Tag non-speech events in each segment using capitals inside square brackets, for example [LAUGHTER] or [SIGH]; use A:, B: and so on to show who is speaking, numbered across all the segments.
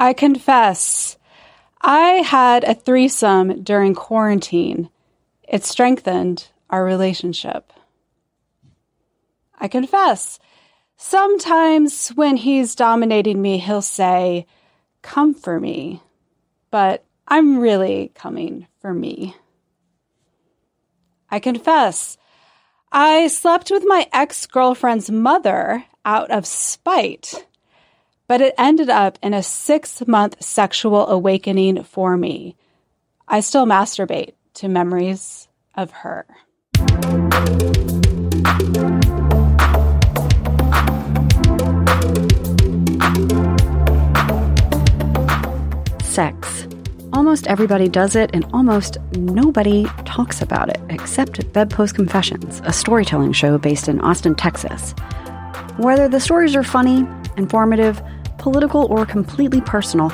A: I confess, I had a threesome during quarantine. It strengthened our relationship. I confess, sometimes when he's dominating me, he'll say, Come for me. But I'm really coming for me. I confess, I slept with my ex girlfriend's mother out of spite but it ended up in a six month sexual awakening for me. I still masturbate to memories of her.
B: Sex. Almost everybody does it, and almost nobody talks about it, except at Bedpost Confessions, a storytelling show based in Austin, Texas. Whether the stories are funny, informative, political, or completely personal,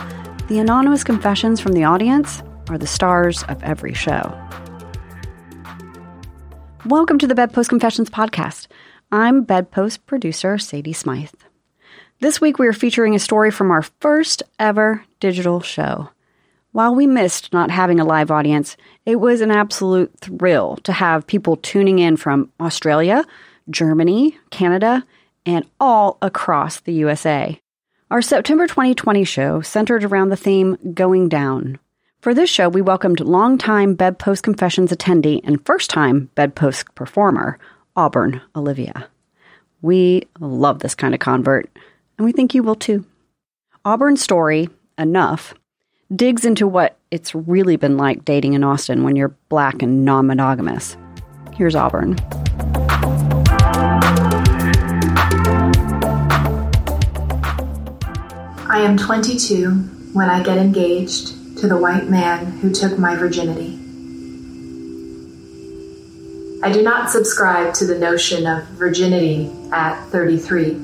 B: the anonymous confessions from the audience are the stars of every show. Welcome to the Bedpost Confessions podcast. I'm Bedpost producer Sadie Smythe. This week we are featuring a story from our first ever digital show. While we missed not having a live audience, it was an absolute thrill to have people tuning in from Australia, Germany, Canada, and all across the USA. Our September 2020 show centered around the theme Going Down. For this show, we welcomed longtime Bedpost Confessions attendee and first time Bedpost performer, Auburn Olivia. We love this kind of convert, and we think you will too. Auburn's story, Enough, digs into what it's really been like dating in Austin when you're black and non monogamous. Here's Auburn.
C: I am 22 when I get engaged to the white man who took my virginity. I do not subscribe to the notion of virginity at 33.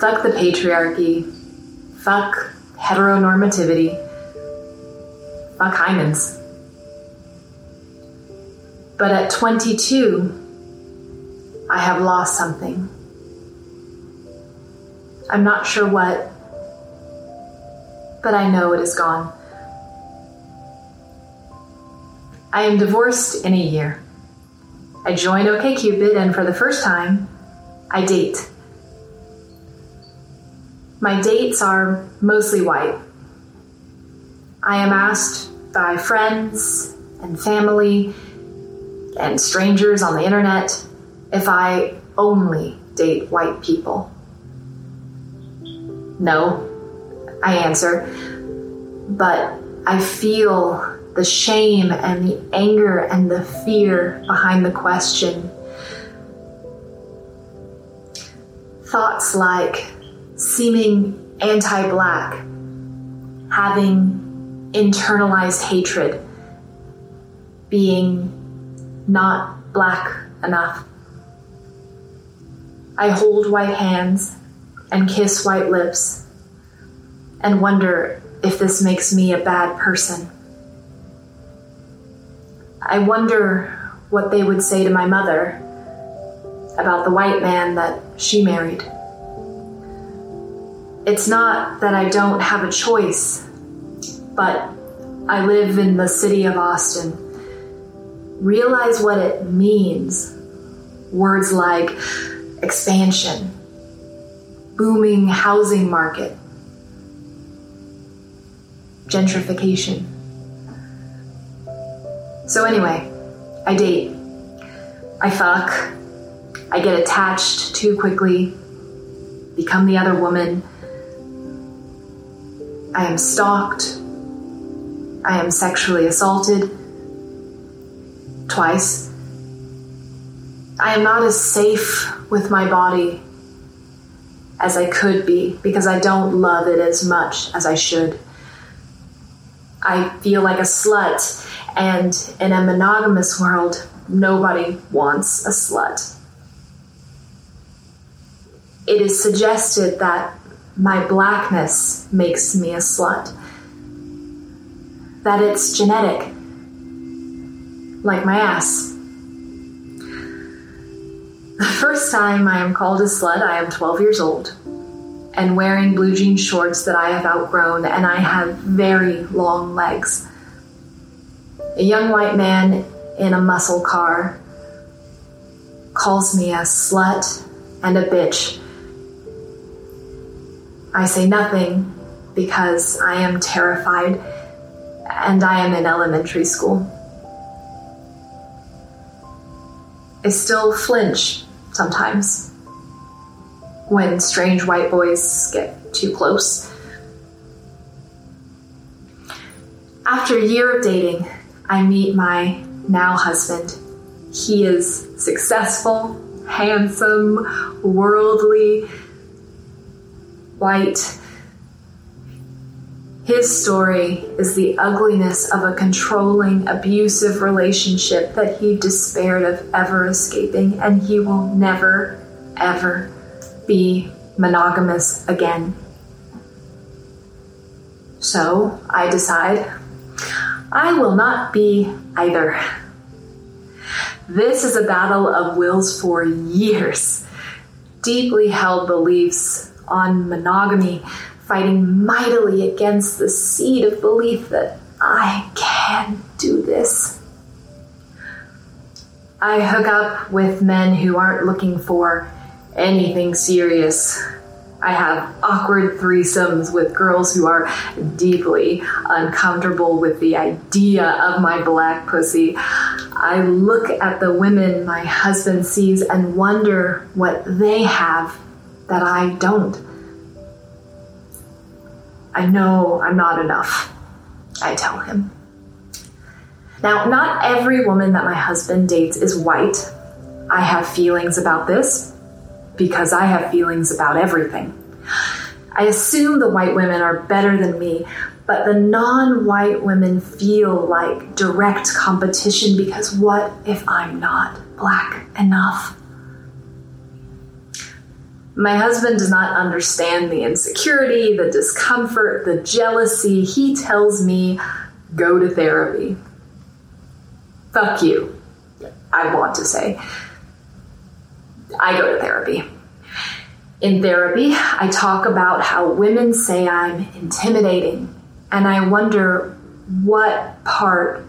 C: Fuck the patriarchy. Fuck heteronormativity. Fuck hymens. But at 22, I have lost something. I'm not sure what, but I know it is gone. I am divorced in a year. I join OKCupid, and for the first time, I date. My dates are mostly white. I am asked by friends and family and strangers on the internet if I only date white people. No, I answer. But I feel the shame and the anger and the fear behind the question. Thoughts like seeming anti black, having internalized hatred, being not black enough. I hold white hands and kiss white lips and wonder if this makes me a bad person. I wonder what they would say to my mother about the white man that she married. It's not that I don't have a choice, but I live in the city of Austin. Realize what it means. Words like expansion, booming housing market, gentrification. So, anyway, I date, I fuck, I get attached too quickly, become the other woman. I am stalked. I am sexually assaulted twice. I am not as safe with my body as I could be because I don't love it as much as I should. I feel like a slut, and in a monogamous world, nobody wants a slut. It is suggested that my blackness makes me a slut, that it's genetic, like my ass. The first time I am called a slut, I am 12 years old. And wearing blue jean shorts that I have outgrown, and I have very long legs. A young white man in a muscle car calls me a slut and a bitch. I say nothing because I am terrified and I am in elementary school. I still flinch sometimes when strange white boys get too close. After a year of dating, I meet my now husband. He is successful, handsome, worldly, white. His story is the ugliness of a controlling, abusive relationship that he despaired of ever escaping, and he will never, ever be monogamous again. So I decide I will not be either. This is a battle of wills for years. Deeply held beliefs on monogamy, fighting mightily against the seed of belief that I can do this. I hook up with men who aren't looking for anything serious. I have awkward threesomes with girls who are deeply uncomfortable with the idea of my black pussy. I look at the women my husband sees and wonder what they have that I don't. I know I'm not enough, I tell him. Now, not every woman that my husband dates is white. I have feelings about this because I have feelings about everything. I assume the white women are better than me, but the non white women feel like direct competition because what if I'm not black enough? My husband does not understand the insecurity, the discomfort, the jealousy. He tells me, go to therapy. Fuck you, I want to say. I go to therapy. In therapy, I talk about how women say I'm intimidating, and I wonder what part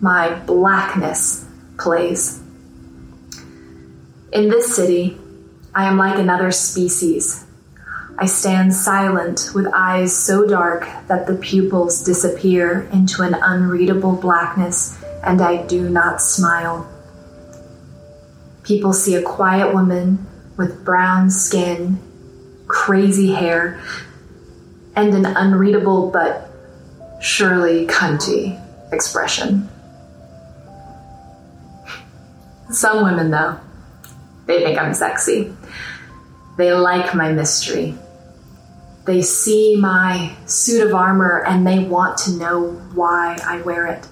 C: my blackness plays. In this city, I am like another species. I stand silent with eyes so dark that the pupils disappear into an unreadable blackness, and I do not smile. People see a quiet woman with brown skin, crazy hair, and an unreadable but surely cunty expression. Some women, though, they think I'm sexy. They like my mystery. They see my suit of armor and they want to know why I wear it.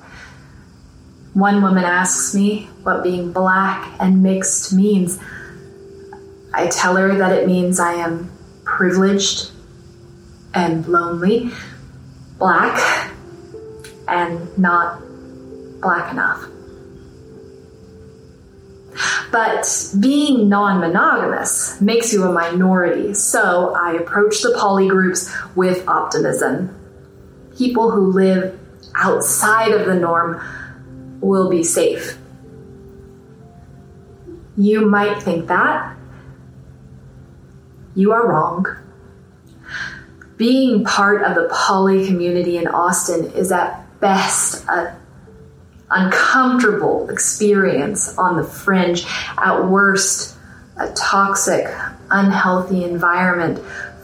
C: One woman asks me what being black and mixed means. I tell her that it means I am privileged and lonely, black, and not black enough. But being non monogamous makes you a minority, so I approach the poly groups with optimism. People who live outside of the norm will be safe. You might think that. You are wrong. Being part of the poly community in Austin is at best a uncomfortable experience on the fringe, at worst, a toxic, unhealthy environment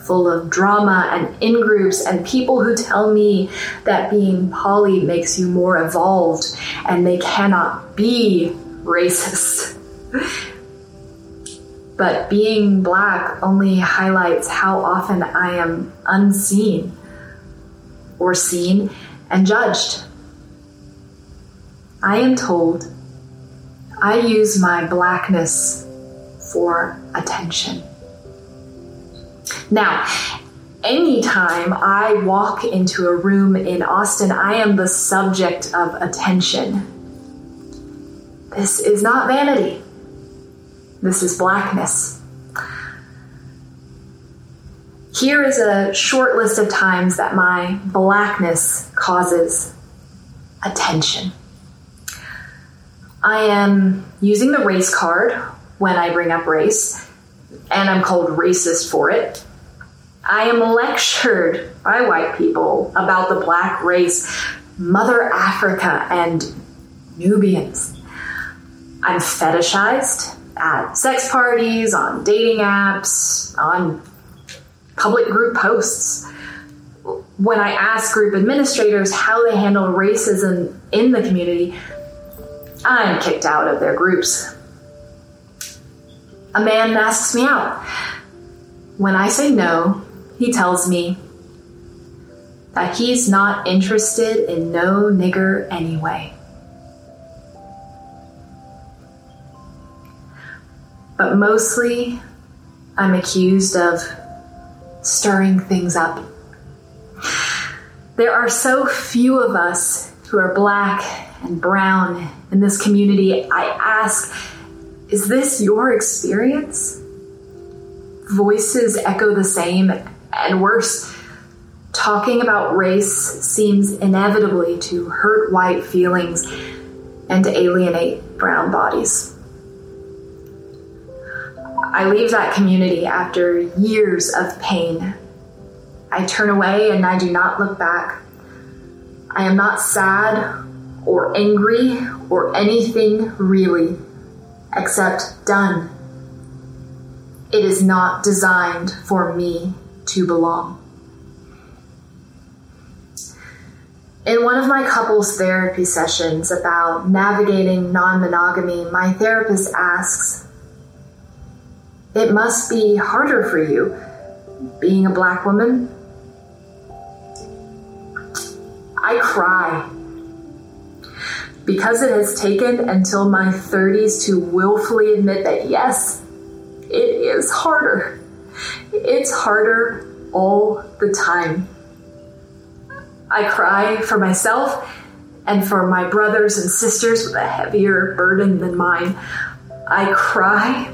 C: full of drama and in groups and people who tell me that being poly makes you more evolved and they cannot be racist. [LAUGHS] but being black only highlights how often I am unseen or seen and judged. I am told I use my blackness for attention. Now, anytime I walk into a room in Austin, I am the subject of attention. This is not vanity, this is blackness. Here is a short list of times that my blackness causes attention. I am using the race card when I bring up race, and I'm called racist for it. I am lectured by white people about the black race, Mother Africa, and Nubians. I'm fetishized at sex parties, on dating apps, on public group posts. When I ask group administrators how they handle racism in the community, I'm kicked out of their groups. A man asks me out. When I say no, he tells me that he's not interested in no nigger anyway. But mostly, I'm accused of stirring things up. There are so few of us who are black and brown in this community. I ask, is this your experience? Voices echo the same, and worse, talking about race seems inevitably to hurt white feelings and to alienate brown bodies. I leave that community after years of pain. I turn away and I do not look back. I am not sad or angry or anything really, except done. It is not designed for me to belong. In one of my couples therapy sessions about navigating non monogamy, my therapist asks, it must be harder for you being a black woman. I cry because it has taken until my 30s to willfully admit that yes, it is harder. It's harder all the time. I cry for myself and for my brothers and sisters with a heavier burden than mine. I cry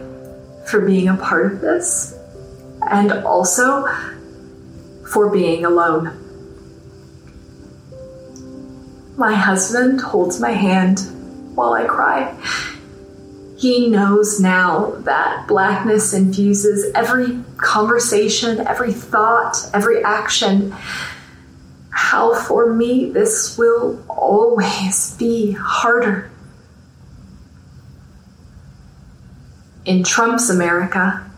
C: for being a part of this and also for being alone. My husband holds my hand while I cry. He knows now that blackness infuses every conversation, every thought, every action. How for me this will always be harder. In Trump's America,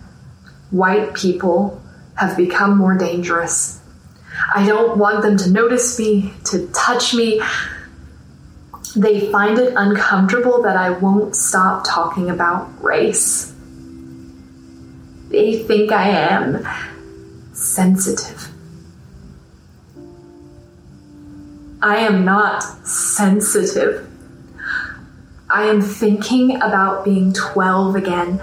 C: white people have become more dangerous. I don't want them to notice me, to touch me. They find it uncomfortable that I won't stop talking about race. They think I am sensitive. I am not sensitive. I am thinking about being 12 again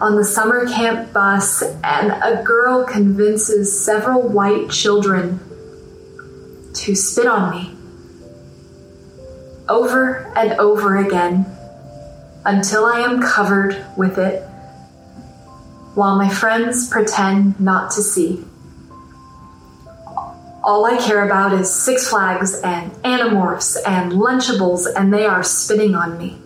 C: on the summer camp bus, and a girl convinces several white children to spit on me over and over again until I am covered with it, while my friends pretend not to see. All I care about is Six Flags and Animorphs and Lunchables, and they are spitting on me.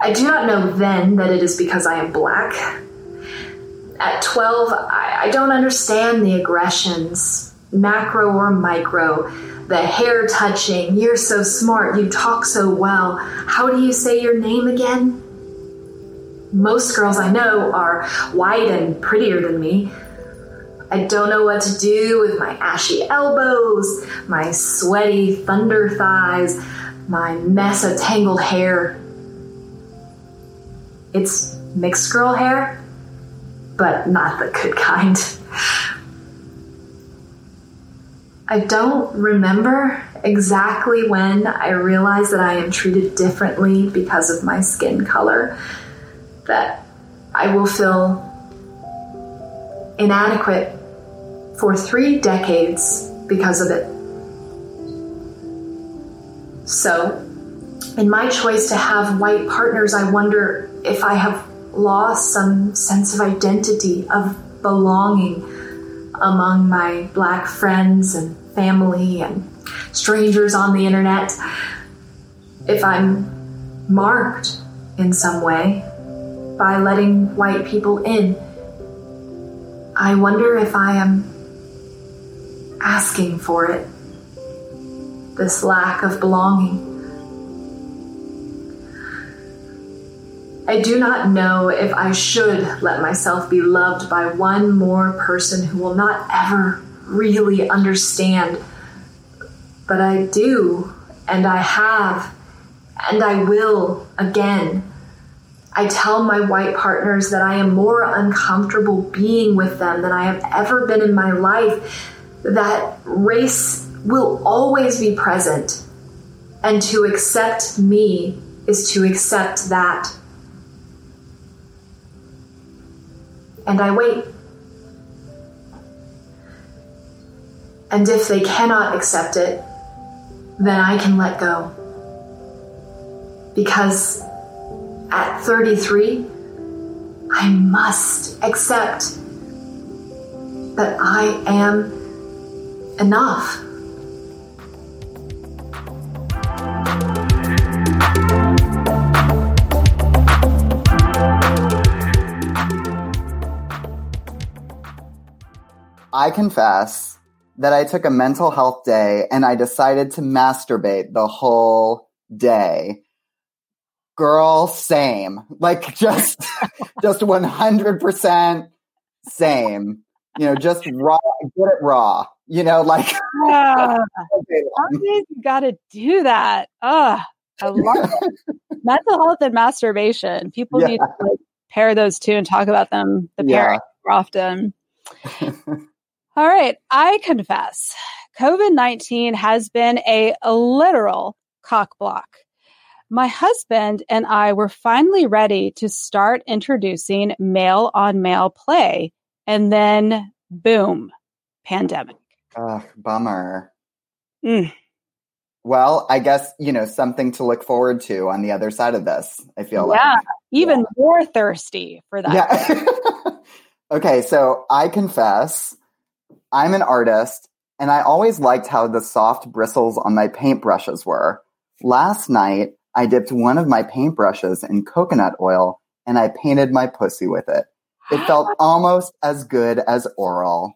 C: I do not know then that it is because I am black. At 12, I, I don't understand the aggressions, macro or micro, the hair touching, you're so smart, you talk so well. How do you say your name again? Most girls I know are white and prettier than me. I don't know what to do with my ashy elbows, my sweaty thunder thighs, my mess of tangled hair. It's mixed girl hair, but not the good kind. I don't remember exactly when I realized that I am treated differently because of my skin color, that I will feel inadequate for three decades because of it. So, in my choice to have white partners, I wonder if I have lost some sense of identity, of belonging among my black friends and family and strangers on the internet. If I'm marked in some way by letting white people in, I wonder if I am asking for it. This lack of belonging. I do not know if I should let myself be loved by one more person who will not ever really understand. But I do, and I have, and I will again. I tell my white partners that I am more uncomfortable being with them than I have ever been in my life, that race will always be present, and to accept me is to accept that. And I wait. And if they cannot accept it, then I can let go. Because at 33, I must accept that I am enough.
D: I confess that I took a mental health day and I decided to masturbate the whole day. Girl, same. Like [LAUGHS] just, just 100% same. You know, just raw, get it raw. You know, like. [LAUGHS] [LAUGHS]
A: Yeah. you got to do that. Oh, I love. Mental health and masturbation. People yeah. need to like, pair those two and talk about them, the pairing yeah. more often. All right. I confess COVID 19 has been a, a literal cock block. My husband and I were finally ready to start introducing male on male play. And then, boom, pandemic.
D: Ugh, bummer. Mm. Well, I guess, you know, something to look forward to on the other side of this, I feel
A: yeah,
D: like.
A: Even yeah. more thirsty for that.
D: Yeah. [LAUGHS] okay. So I confess I'm an artist, and I always liked how the soft bristles on my paintbrushes were. Last night, I dipped one of my paintbrushes in coconut oil and I painted my pussy with it. It felt almost as good as oral.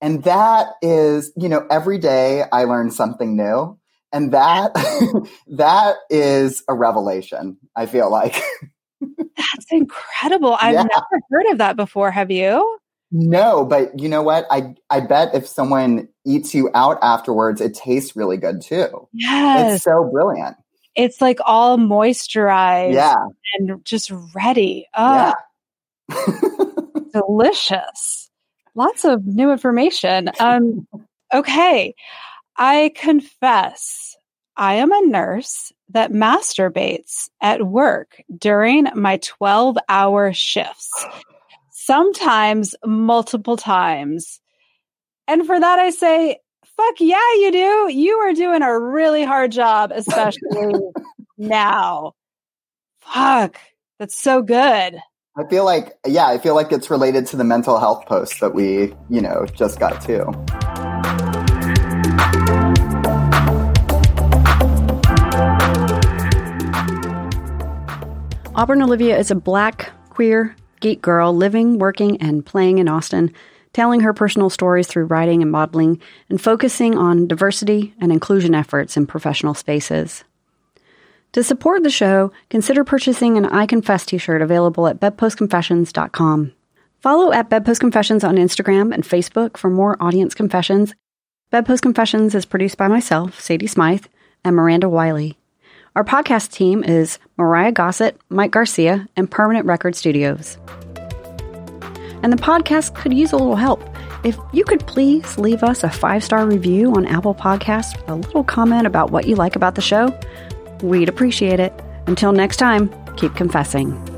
D: And that is, you know, every day I learn something new. And that, [LAUGHS] that is a revelation, I feel like. [LAUGHS]
A: That's incredible. I've yeah. never heard of that before. Have you?
D: No, but you know what? I I bet if someone eats you out afterwards, it tastes really good too.
A: Yes.
D: It's so brilliant.
A: It's like all moisturized
D: yeah.
A: and just ready. Oh, yeah. [LAUGHS] delicious. Lots of new information. Um, okay. I confess I am a nurse that masturbates at work during my 12 hour shifts sometimes multiple times. And for that, I say, fuck yeah, you do. You are doing a really hard job, [LAUGHS] especially now. Fuck, that's so good.
D: I feel like, yeah, I feel like it's related to the mental health post that we, you know, just got to.
B: Auburn Olivia is a black, queer, geek girl living, working, and playing in Austin, telling her personal stories through writing and modeling, and focusing on diversity and inclusion efforts in professional spaces. To support the show, consider purchasing an I Confess t shirt available at bedpostconfessions.com. Follow at Bedpost Confessions on Instagram and Facebook for more audience confessions. Bedpost Confessions is produced by myself, Sadie Smythe, and Miranda Wiley. Our podcast team is Mariah Gossett, Mike Garcia, and Permanent Record Studios. And the podcast could use a little help. If you could please leave us a five star review on Apple Podcasts with a little comment about what you like about the show, we'd appreciate it. Until next time, keep confessing.